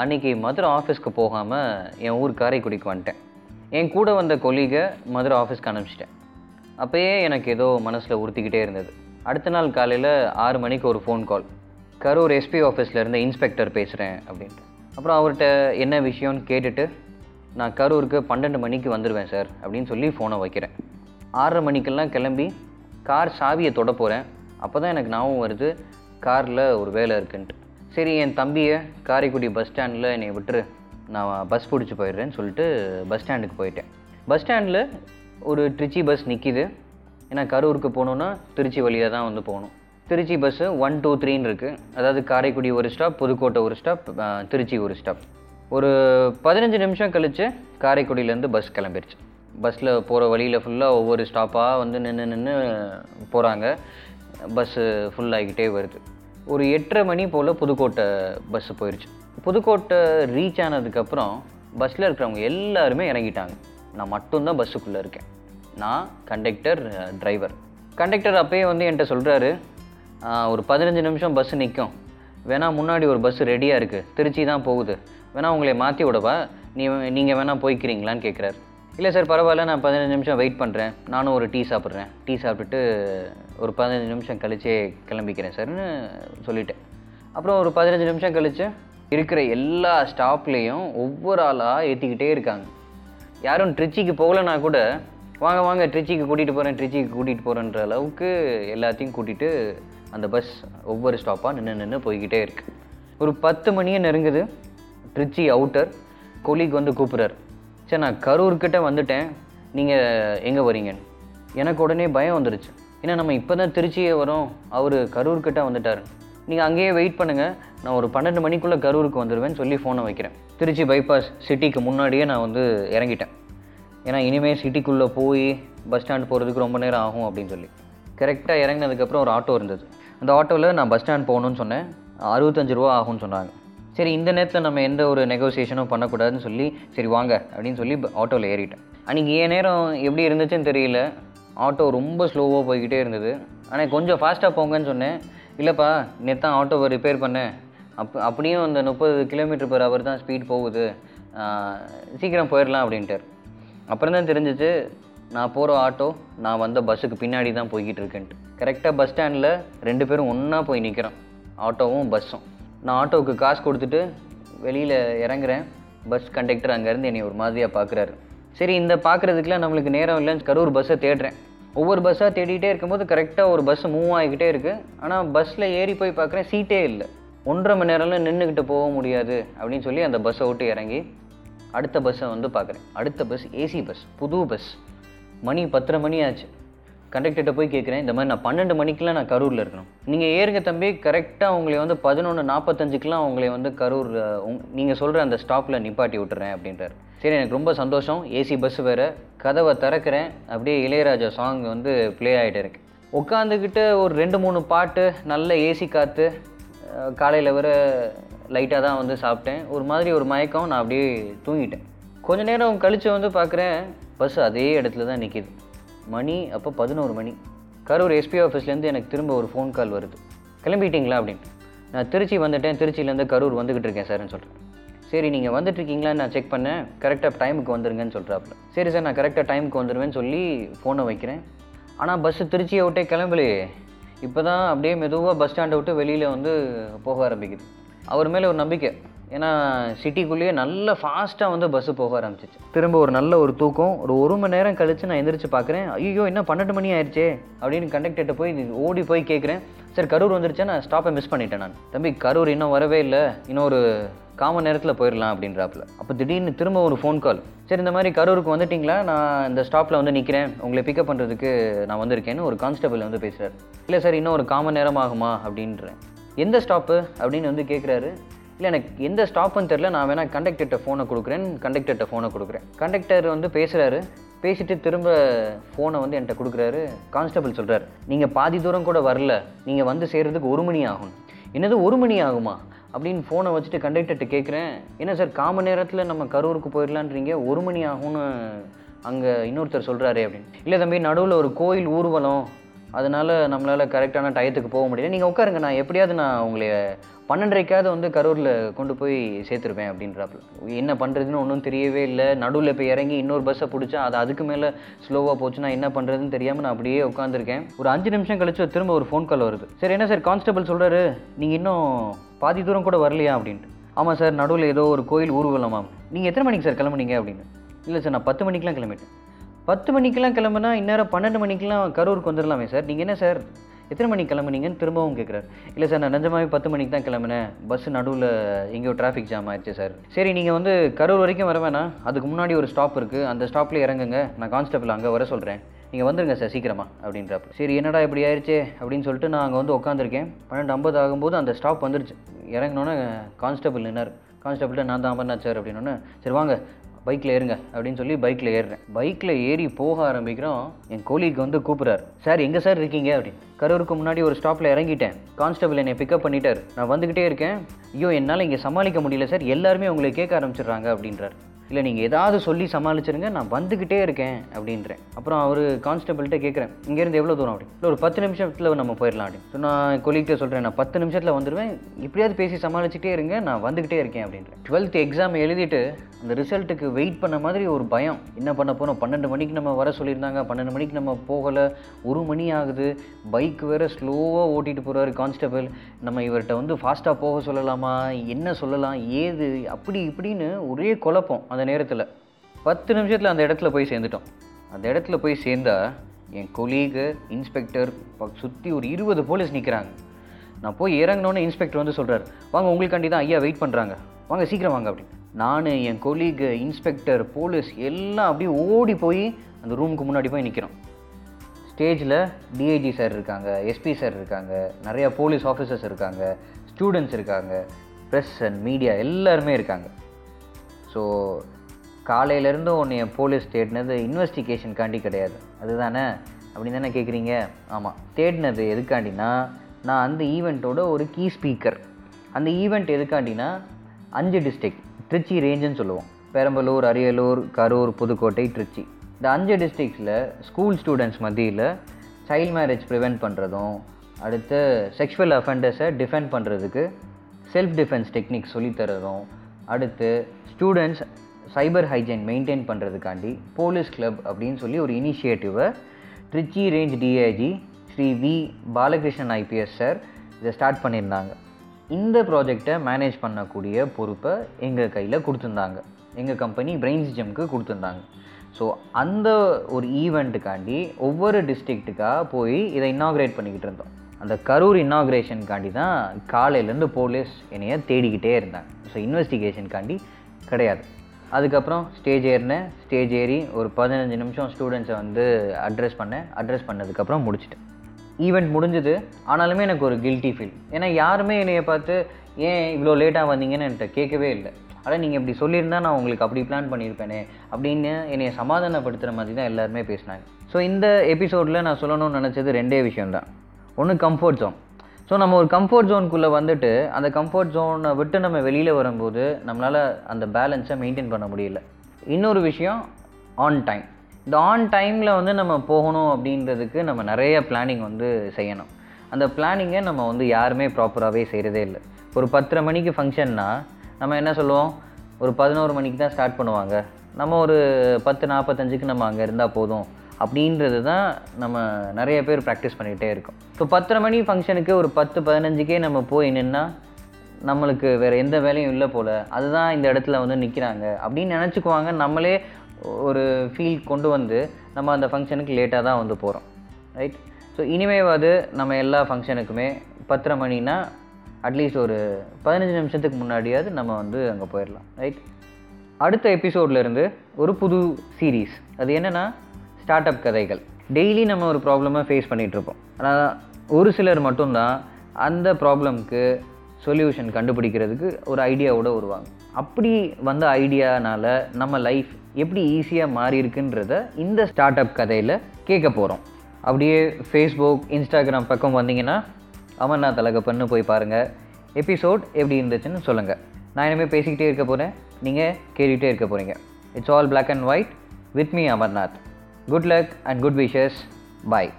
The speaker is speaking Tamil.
அன்னைக்கு மதுரை ஆஃபீஸ்க்கு போகாமல் என் ஊர் காரைக்குடிக்கு வந்துட்டேன். என் கூட வந்த கொலீகை மதுரை ஆஃபீஸ்க்கு அனுப்பிச்சிட்டேன். அப்போயே எனக்கு ஏதோ மனசில் உறுத்திக்கிட்டே இருந்தது. அடுத்த நாள் காலையில் ஆறு மணிக்கு ஒரு ஃபோன் கால் கரூர் எஸ்பி ஆஃபீஸில் இருந்த இன்ஸ்பெக்டர் பேசுகிறேன் அப்படின்ட்டு. அப்புறம் அவர்கிட்ட என்ன விஷயம்னு கேட்டுட்டு நான் கரூருக்கு பன்னெண்டு மணிக்கு வந்துடுவேன் சார் அப்படின்னு சொல்லி ஃபோனை வைக்கிறேன். ஆறரை மணிக்கெல்லாம் கிளம்பி கார் சாவியை தொட போகிறேன் அப்போ தான் எனக்கு ஞாபகம் வருது காரில் ஒரு வேலை இருக்குன்ட்டு. சரி என் தம்பியை காரைக்குடி பஸ் ஸ்டாண்டில் என்னை விட்டுரு. நான் பஸ் பிடிச்சி போயிடுறேன்னு சொல்லிட்டு பஸ் ஸ்டாண்டுக்கு போயிட்டேன். பஸ் ஸ்டாண்டில் ஒரு திருச்சி பஸ் நிற்கிது ஏன்னா கரூருக்கு போகணுன்னா திருச்சி வழியாக தான் வந்து போகணும். திருச்சி பஸ்ஸு ஒன் டூ த்ரீன்னு இருக்குது அதாவது காரைக்குடி ஒரு ஸ்டாப் புதுக்கோட்டை ஒரு ஸ்டாப் திருச்சி ஒரு ஸ்டாப் ஒரு பதினஞ்சு நிமிஷம் கழித்து காரைக்குடியிலேருந்து பஸ் கிளம்பிருச்சு. பஸ்ஸில் போகிற வழியில் ஃபுல்லாக ஒவ்வொரு ஸ்டாப்பாக வந்து நின்று நின்று போகிறாங்க பஸ்ஸு ஃபுல்லாகிக்கிட்டே வருது. ஒரு எட்டரை மணி போல் புதுக்கோட்டை பஸ்ஸு போயிடுச்சு புதுக்கோட்டை ரீச் ஆனதுக்கப்புறம் பஸ்ஸில் இருக்கிறவங்க எல்லாருமே இறங்கிட்டாங்க. நான் மட்டும்தான் பஸ்ஸுக்குள்ளே இருக்கேன். நான் கண்டக்டர் டிரைவர் கண்டக்டர் அப்பயே வந்து என்கிட்ட சொல்கிறாரு ஒரு பதினஞ்சு நிமிஷம் பஸ்ஸு நிற்கும் வேணா முன்னாடி ஒரு பஸ் ரெடியாக இருக்குது திருச்சி தான் போகுது. வேணா உங்களை மாற்றி விடவா? நீ நீங்கள் வேணால் போய்க்கிறீங்களான்னு கேட்குறாரு இல்லை சார் பரவாயில்ல. நான் பதினஞ்சு நிமிஷம் வெயிட் பண்ணுறேன் நானும் ஒரு டீ சாப்பிட்றேன். டீ சாப்பிட்டுட்டு ஒரு பதினஞ்சு நிமிஷம் கழிச்சே கிளம்பிக்கிறேன் சார்னு சொல்லிட்டேன். அப்புறம் ஒரு பதினஞ்சு நிமிஷம் கழிச்சு இருக்கிற எல்லா ஸ்டாப்லேயும் ஒவ்வொரு ஆளாக ஏற்றிக்கிட்டே இருக்காங்க. யாரும் ட்ரிச்சிக்கு போகலன்னா கூட வாங்க வாங்க ட்ரிச்சிக்கு கூட்டிகிட்டு போகிறேன் ட்ரிச்சிக்கு கூட்டிகிட்டு போகிறேன்ற அளவுக்கு எல்லாத்தையும் கூட்டிகிட்டு அந்த பஸ் ஒவ்வொரு ஸ்டாப்பாக நின்று நின்று போய்கிட்டே இருக்கு. ஒரு பத்து மணியே நெருங்குது. ட்ரிச்சி அவுட்டர் கொலிக் வந்து கூப்பிட்றாரு சரி நான் கரூர்கிட்ட வந்துட்டேன். நீங்கள் எங்கே வரீங்கன்னு எனக்கு உடனே பயம் வந்துருச்சு. ஏன்னா நம்ம இப்போ தான் திருச்சியே வரோம். அவர் கரூர்கிட்ட வந்துட்டார். நீங்கள் அங்கேயே வெயிட் பண்ணுங்கள் நான் ஒரு பன்னெண்டு மணிக்குள்ளே கரூருக்கு வந்துடுவேன்னு சொல்லி ஃபோனை வைக்கிறேன். திருச்சி பைபாஸ் சிட்டிக்கு முன்னாடியே நான் வந்து இறங்கிட்டேன். ஏன்னா இனிமேல் சிட்டிக்குள்ளே போய் பஸ் ஸ்டாண்ட் போகிறதுக்கு ரொம்ப நேரம் ஆகும் அப்படின்னு சொல்லி. கரெக்டாக இறங்கினதுக்கப்புறம் ஒரு ஆட்டோ இருந்தது. அந்த ஆட்டோவில் நான் பஸ் ஸ்டாண்ட் போகணுன்னு சொன்னேன். அறுபத்தஞ்சு ரூபா ஆகும்னு சொன்னாங்க. சரி இந்த நேரத்தில் நம்ம எந்த ஒரு நெகோசியேஷனும் பண்ணக்கூடாதுன்னு சொல்லி சரி வாங்க அப்படின்னு சொல்லி ஆட்டோவில் ஏறிட்டேன். அன்றைக்கி ஏன் நேரம் எப்படி இருந்துச்சுன்னு தெரியல. ஆட்டோ ரொம்ப ஸ்லோவாக போய்கிட்டே இருந்தது. ஆனால் கொஞ்சம் ஃபாஸ்ட்டாக போங்கன்னு சொன்னேன். இல்லைப்பா நேற்று தான் ஆட்டோவை ரிப்பேர் பண்ணேன். அப் அப்படியும் அந்த முப்பது கிலோமீட்டர் பர் ஹவர் தான் ஸ்பீட் போகுது. சீக்கிரம் போயிடலாம் அப்படின்ட்டார். அப்புறம் தான் தெரிஞ்சிச்சு நான் போகிற ஆட்டோ நான் வந்த பஸ்ஸுக்கு பின்னாடி தான் போய்கிட்டு இருக்கேன்ட்டு. கரெக்டாக பஸ் ஸ்டாண்டில் ரெண்டு பேரும் ஒன்றா போய் நிற்கிறோம் ஆட்டோவும் பஸ்ஸும் நான் ஆட்டோவுக்கு காசு கொடுத்துட்டு வெளியில் இறங்குறேன். பஸ் கண்டக்டர் அங்கேருந்து என்னை ஒரு மாதிரியாக பார்க்குறாரு. சரி இந்த பார்க்குறதுக்குலாம் நம்மளுக்கு நேரம் இல்லைன்னு கரூர் பஸ்ஸை தேடுறேன். ஒவ்வொரு பஸ்ஸாக தேடிட்டே இருக்கும்போது கரெக்டாக ஒரு பஸ் மூவ் ஆகிக்கிட்டே இருக்குது ஆனால் பஸ்ஸில் ஏறி போய் பார்க்குறேன் சீட்டே இல்லை. ஒன்றரை மணி நேரம்லாம் நின்றுக்கிட்டு போக முடியாது அப்படின்னு சொல்லி அந்த பஸ்ஸை விட்டு இறங்கி அடுத்த பஸ்ஸை வந்து பார்க்குறேன். அடுத்த பஸ் ஏசி பஸ் புது பஸ் மணி பத்தரை மணி ஆச்சு. கண்டக்டர்கிட்ட போய் கேட்குறேன் இந்த மாதிரி நான் பன்னெண்டு மணிக்கெலாம் நான் கரூரில் இருக்கணும். நீங்கள் ஏறுங்க தம்பி கரெக்டாக உங்களை வந்து பதினொன்று நாற்பத்தஞ்சுக்கெலாம் உங்களை வந்து கரூர் நீங்கள் சொல்கிற அந்த ஸ்டாப்பில் நிப்பாட்டி விட்டுறேன் அப்படின்றார். சரி எனக்கு ரொம்ப சந்தோஷம். ஏசி பஸ் வேறு. கதவை திறக்கிறேன். அப்படியே இளையராஜா சாங் வந்து ப்ளே ஆகிட்டு இருக்கு. உட்காந்துக்கிட்டு ஒரு ரெண்டு மூணு பாட்டு நல்ல ஏசி காற்று காலையில் வர லைட்டாக தான் வந்து சாப்பிட்டேன். ஒரு மாதிரி ஒரு மயக்கம். நான் அப்படியே தூங்கிட்டேன். கொஞ்ச நேரம் கழித்து வந்து பார்க்குறேன் பஸ் அதே இடத்துல தான் நிற்கிது மணி அப்போ பதினோரு மணி. கரூர் எஸ்பி ஆஃபீஸ்லேருந்து எனக்கு திரும்ப ஒரு ஃபோன் கால் வருது. கிளம்பிட்டீங்களா அப்படின்ட்டு நான் திருச்சி வந்துட்டேன். திருச்சியிலேருந்து கரூர் வந்துக்கிட்டு இருக்கேன் சார்னு சொல்கிறேன் சரி நீங்கள் வந்துட்டுருக்கீங்களான்னு நான் செக் பண்ணேன். கரெக்டாக டைமுக்கு வந்துருங்கன்னு சொல்கிறாப்புல சரி சார் நான் கரெக்டாக டைமுக்கு வந்துடுவேன்னு சொல்லி ஃபோனை வைக்கிறேன். ஆனால் பஸ்ஸு திருச்சியை விட்டே கிளம்பலையே இப்போ தான் அப்படியே மெதுவாக பஸ் ஸ்டாண்டை விட்டு வெளியில் வந்து போக ஆரம்பிக்குது. அவர் மேலே ஒரு நம்பிக்கை. ஏன்னா சிட்டிக்குள்ளேயே நல்ல ஃபாஸ்ட்டாக வந்து பஸ்ஸு போக ஆரம்பிச்சிச்சு. திரும்ப ஒரு நல்ல ஒரு தூக்கம் ஒரு ஒரு மணி நேரம் கழித்து நான் எந்திரிச்சு பார்க்குறேன் ஐயோ என்ன பன்னெண்டு மணி ஆயிடுச்சே அப்படின்னு கண்டக்டர்கிட்ட போய் ஓடி போய் கேட்குறேன் சார் கரூர் வந்துருச்சா நான் ஸ்டாப்பை மிஸ் பண்ணிட்டேன் நான். தம்பி கரூர் இன்னும் வரவே இல்லை. இன்னும் ஒரு காமன் நேரத்தில் போயிடலாம் அப்படின்றாப்புல. அப்போ திடீர்னு திரும்ப ஒரு ஃபோன் கால் சரி இந்த மாதிரி கரூருக்கு வந்துட்டிங்களா? நான் இந்த ஸ்டாப்பில் வந்து நிற்கிறேன் உங்களை பிக்கப் பண்ணுறதுக்கு நான் வந்திருக்கேன்னு ஒரு கான்ஸ்டபிள் வந்து பேசுகிறார் இல்லை சார் இன்னும் ஒரு காமன் நேரம் ஆகுமா? அப்படின்றேன். எந்த ஸ்டாப்பு அப்படின்னு வந்து கேட்குறாரு இல்லை எனக்கு எந்த ஸ்டாப்புன்னு தெரில நான் வேணால் கண்டக்டர்கிட்ட ஃபோனை கொடுக்குறேன். கண்டக்டர்கிட்ட ஃபோனை கொடுக்குறேன். கண்டக்டர் வந்து பேசுகிறாரு பேசிட்டு திரும்ப ஃபோனை வந்து என்கிட்ட கொடுக்குறாரு. கான்ஸ்டபிள் சொல்கிறார் நீங்கள் பாதி தூரம் கூட வரல. நீங்கள் வந்து சேர்கிறதுக்கு ஒரு மணி ஆகும். என்னது ஒரு மணி ஆகுமா? அப்படின்னு ஃபோனை வச்சுட்டு கண்டக்டர்கிட்ட கேட்குறேன் என்ன சார் காம நேரத்தில் நம்ம கரூருக்கு போயிடலான்றீங்க ஒரு மணி ஆகும்னு அங்கே இன்னொருத்தர் சொல்கிறாரு அப்படின்னு. இல்லை தம்பி நடுவில் ஒரு கோயில் ஊர்வலம் அதனால் நம்மளால் கரெக்டான டயத்துக்கு போக முடியல. நீங்கள் உட்காருங்க நான் எப்படியாவது நான் உங்களை பன்னெண்டரைக்காவது வந்து கரூரில் கொண்டு போய் சேர்த்துருப்பேன் அப்படின்றாப்புல என்ன பண்ணுறதுன்னு ஒன்றும் தெரியவே இல்லை. நடுவில் போய் இறங்கி இன்னொரு பஸ்ஸை பிடிச்சா அது அதுக்கு மேலே ஸ்லோவாக போச்சு நான் என்ன பண்ணுறதுன்னு தெரியாமல் நான் அப்படியே உட்காந்துருக்கேன் ஒரு அஞ்சு நிமிஷம் கழிச்சு திரும்ப ஒரு ஃபோன் கால் வருது. சரி என்ன சார்? கான்ஸ்டபிள் சொல்கிறாரு நீங்கள் இன்னும் பாதி தூரம் கூட வரலையா? அப்படின்ட்டு. ஆமாம் சார் நடுவில் ஏதோ ஒரு கோயில் ஊர்வலமாம். நீங்கள் எத்தனை மணிக்கு சார் கிளம்புனீங்க? அப்படின்னு. இல்லை சார் நான் பத்து மணிக்கெலாம் கிளம்பிட்டேன். பத்து மணிக்கெலாம் கிளம்புனா இந்நேரம் பன்னெண்டு மணிக்கெலாம் கரூருக்கு வந்துடலாமே சார். நீங்கள் என்ன சார்? எத்தனை மணிக்கு கிளம்புனீங்கன்னு திரும்பவும் கேட்குறாரு இல்லை சார் நான் நிஜமாவே பத்து மணிக்கு தான் கிளம்புனேன். பஸ் நடுவில் எங்கேயோ டிராஃபிக் ஜாம் ஆயிடுச்சு சார். சரி நீங்கள் வந்து கரூர் வரைக்கும் வர வேணாம். அதுக்கு முன்னாடி ஒரு ஸ்டாப் இருக்குது அந்த ஸ்டாப்பில் இறங்குங்க. நான் கான்ஸ்டபிள் அங்கே வர சொல்கிறேன் நீங்கள் வந்துருங்க சார் சீக்கிரமா அப்படின்றப்ப சரி என்னடா இப்படி ஆயிடுச்சு அப்படின்னு சொல்லிட்டு நான் அங்கே வந்து உட்காந்துருக்கேன் பன்னெண்டு ஐம்பது ஆகும்போது அந்த ஸ்டாப் வந்துருச்சு. இறங்கினோன்னே கான்ஸ்டபிள் நின்னார். கான்ஸ்டபிள்கிட்ட நான் தான் அமர்நாத் சார் அப்படின்னோன்னே சரி வாங்க. பைக்கில் ஏறுங்க அப்படின்னு சொல்லி பைக்கில் ஏறுறேன். பைக்கில் ஏறி போக ஆரம்பிக்கிறோம். என் கோலிக்கு வந்து கூப்பிட்றாரு சார் எங்கே சார் இருக்கீங்க? அப்படின்னு. கரூருக்கு முன்னாடி ஒரு ஸ்டாப்பில் இறங்கிட்டேன். கான்ஸ்டபிள் என்னை பிக்கப் பண்ணிட்டார். நான் வந்துக்கிட்டே இருக்கேன். ஐயோ என்னால் இங்கே சமாளிக்க முடியல சார். எல்லாருமே உங்களை கேட்க ஆரம்பிச்சிடுறாங்க அப்படின்றார். இல்லை நீங்கள் ஏதாவது சொல்லி சமாளிச்சிருங்க நான் வந்துக்கிட்டே இருக்கேன் அப்படின்றேன். அப்புறம் அவர் கான்ஸ்டபிள்கிட்ட கேட்குறேன் இங்கேருந்து எவ்வளோ தூரம்? அப்படின்னு. இல்லை ஒரு பத்து நிமிஷத்தில் நம்ம போயிடலாம் அப்படின்னு. ஸோ நான் கொலிகிட்ட சொல்கிறேன் நான் பத்து நிமிஷத்தில் வந்துடுவேன் இப்படியாவது பேசி சமாளிச்சுட்டே இருங்க நான் வந்துக்கிட்டே இருக்கேன் அப்படின்றேன். டுவெல்த் எக்ஸாம் எழுதிட்டு அந்த ரிசல்ட்டுக்கு வெயிட் பண்ண மாதிரி ஒரு பயம். என்ன பண்ண போகிறோம் பன்னெண்டு மணிக்கு நம்ம வர சொல்லியிருந்தாங்க பன்னெண்டு மணிக்கு நம்ம போகலை ஒரு மணி ஆகுது பைக் வேறு ஸ்லோவாக ஓட்டிகிட்டு போகிறாரு கான்ஸ்டபிள் நம்ம இவர்கிட்ட வந்து ஃபாஸ்ட்டாக போக சொல்லலாமா? என்ன சொல்லலாம்? ஏது? அப்படி இப்படின்னு ஒரே குழப்பம். அந்த நேரத்தில் பத்து நிமிஷத்தில் அந்த இடத்துல போய் சேர்ந்துட்டோம். அந்த இடத்துல போய் சேர்ந்தால் என் கொலீகு இன்ஸ்பெக்டர் சுற்றி ஒரு இருபது போலீஸ் நிற்கிறாங்க நான் போய் இறங்கினோன்னு இன்ஸ்பெக்டர் வந்து சொல்கிறார் வாங்க உங்களுக்காண்டி தான் ஐயா வெயிட் பண்ணுறாங்க வாங்க சீக்கிரம் வாங்க அப்படின்னு. நான் என் கொலீகு இன்ஸ்பெக்டர் போலீஸ் எல்லாம் அப்படியே ஓடி போய் அந்த ரூமுக்கு முன்னாடி போய் நிற்கிறோம் ஸ்டேஜில் டிஐஜி சார் இருக்காங்க எஸ்பி சார் இருக்காங்க நிறையா போலீஸ் ஆஃபீஸர்ஸ் இருக்காங்க ஸ்டூடெண்ட்ஸ் இருக்காங்க ப்ரெஸ் அண்ட் மீடியா எல்லாருமே இருக்காங்க. ஸோ காலையிலேருந்து உன்னைய போலீஸ் தேடினது இன்வெஸ்டிகேஷனுக்காண்டி கிடையாது. அதுதானே? அப்படின்னு தானே கேட்குறீங்க ஆமாம் தேடினது எதுக்காண்டினா நான் அந்த ஈவெண்ட்டோட ஒரு கீ ஸ்பீக்கர் அந்த ஈவெண்ட் எதுக்காண்டினா அஞ்சு டிஸ்ட்ரிக் திருச்சி ரேஞ்சுன்னு சொல்லுவோம். பெரம்பலூர் அரியலூர் கரூர் புதுக்கோட்டை திருச்சி. இந்த அஞ்சு டிஸ்ட்ரிக்ஸில் ஸ்கூல் ஸ்டூடெண்ட்ஸ் மத்தியில் சைல்ட் மேரேஜ் ப்ரிவெண்ட் பண்ணுறதும் அடுத்து செக்ஷுவல் அஃபெண்டர்ஸை டிஃபெண்ட் பண்ணுறதுக்கு செல்ஃப் டிஃபென்ஸ் டெக்னிக் சொல்லித்தரதும் அடுத்து ஸ்டூடெண்ட்ஸ் சைபர் ஹைஜீன் மெயின்டைன் பண்ணுறதுக்காண்டி போலீஸ் கிளப் அப்படின்னு சொல்லி ஒரு இனிஷியேட்டிவை Trichy range DIG Shri V Balakrishnan IPS sir இதை ஸ்டார்ட் பண்ணியிருந்தாங்க. இந்த ப்ராஜெக்டை மேனேஜ் பண்ணக்கூடிய பொறுப்பை எங்கள் கையில் கொடுத்துருந்தாங்க. எங்கள் கம்பெனி பிரெயின்ஸ் ஜெம்க்கு கொடுத்துருந்தாங்க. ஸோ அந்த ஒரு ஈவெண்ட்டுக்காண்டி ஒவ்வொரு டிஸ்ட்ரிக்ட்டுக்காக போய் இதை இன்னாக்ரேட் பண்ணிக்கிட்டு இருந்தோம். அந்த கரூர் இன்னாக்ரேஷனுக்காண்டி தான் காலையிலேருந்து போலீஸ் என்னைய தேடிக்கிட்டே இருந்தாங்க. ஸோ இன்வெஸ்டிகேஷனுக்காண்டி கிடையாது. அதுக்கப்புறம் ஸ்டேஜ் ஏறினேன். ஸ்டேஜ் ஏறி ஒரு பதினஞ்சு நிமிஷம் ஸ்டூடெண்ட்ஸை வந்து அட்ரஸ் பண்ணேன். அட்ரஸ் பண்ணதுக்கப்புறம் முடிச்சிட்டேன். ஈவெண்ட் முடிஞ்சது. ஆனாலுமே எனக்கு ஒரு கில்ட்டி ஃபீல் ஏன்னா யாருமே என்னைய பார்த்து ஏன் இவ்வளோ லேட்டாக வந்தீங்கன்னு என்கிட்ட கேட்கவே இல்லை. ஆனால் நீங்கள் இப்படி சொல்லியிருந்தா நான் உங்களுக்கு அப்படி பிளான் பண்ணியிருப்பேனே அப்படின்னு என்னைய சமாதானப்படுத்துகிற மாதிரி தான் எல்லாருமே பேசினாங்க. ஸோ இந்த எபிசோடில் நான் சொல்லணும்னு நினச்சது ரெண்டே விஷயம்தான். ஒன்று கம்ஃபர்ட் ஜோன் ஸோ நம்ம ஒரு கம்ஃபர்ட் ஜோனுக்குள்ளே வந்துட்டு அந்த கம்ஃபர்ட் ஜோனை விட்டு நம்ம வெளியில் வரும்போது நம்மளால் அந்த பேலன்ஸை மெயின்டைன் பண்ண முடியல. இன்னொரு விஷயம் ஆன் டைம் இந்த ஆன் டைமில் வந்து நம்ம போகணும் அப்படின்றதுக்கு நம்ம நிறைய பிளானிங் வந்து செய்யணும். அந்த பிளானிங்கை நம்ம வந்து யாருமே ப்ராப்பராகவே செய்கிறதே இல்லை. ஒரு பத்தரை மணிக்கு ஃபங்க்ஷன்னா நம்ம என்ன சொல்லுவோம்? ஒரு பதினோரு மணிக்கு தான் ஸ்டார்ட் பண்ணுவாங்க. நம்ம ஒரு பத்து நாற்பத்தஞ்சுக்கு நம்ம அங்கே இருந்தால் போதும். அப்படின்றது தான் நம்ம நிறைய பேர் ப்ராக்டிஸ் பண்ணிகிட்டே இருக்கோம். ஸோ பத்தரை மணி ஃபங்க்ஷனுக்கு ஒரு பத்து பதினஞ்சுக்கே நம்ம போய் நின்னா நம்மளுக்கு வேறு எந்த வேலையும் இல்லை போல். அதுதான் இந்த இடத்துல வந்து நிற்கிறாங்க அப்படின்னு நினச்சிக்குவாங்க. நம்மளே ஒரு ஃபீல் கொண்டு வந்து நம்ம அந்த ஃபங்க்ஷனுக்கு லேட்டாக தான் வந்து போகிறோம் ரைட் ஸோ இனிமேவாது நம்ம எல்லா ஃபங்க்ஷனுக்குமே பத்தரை மணினா அட்லீஸ்ட் ஒரு பதினஞ்சு நிமிஷத்துக்கு முன்னாடியாவது நம்ம வந்து அங்கே போயிடலாம். ரைட் அடுத்த எபிசோட்லேருந்து ஒரு புது சீரீஸ் அது என்னென்னா ஸ்டார்ட் அப் கதைகள். டெய்லி நம்ம ஒரு ப்ராப்ளமாக ஃபேஸ் பண்ணிகிட்ருப்போம் ஆனால் ஒரு சிலர் மட்டும்தான் அந்த ப்ராப்ளம்க்கு சொல்யூஷன் கண்டுபிடிக்கிறதுக்கு ஒரு ஐடியாவோட வருவாங்க. அப்படி வந்த ஐடியானால் நம்ம லைஃப் எப்படி ஈஸியாக மாறி இருக்குன்றத இந்த ஸ்டார்ட் அப் கதையில் கேட்க போகிறோம் அப்படியே ஃபேஸ்புக் இன்ஸ்டாகிராம் பக்கம் வந்தீங்கன்னா அமர்நாத் அழகப்பன்னு போய் பாருங்கள் எபிசோட் எப்படி இருந்துச்சுன்னு சொல்லுங்கள் நான் இனிமேல் பேசிக்கிட்டே இருக்க போகிறேன் நீங்கள் கேட்டுகிட்டே இருக்க போகிறீங்க it's all black and white with me Amarnath good luck and good wishes bye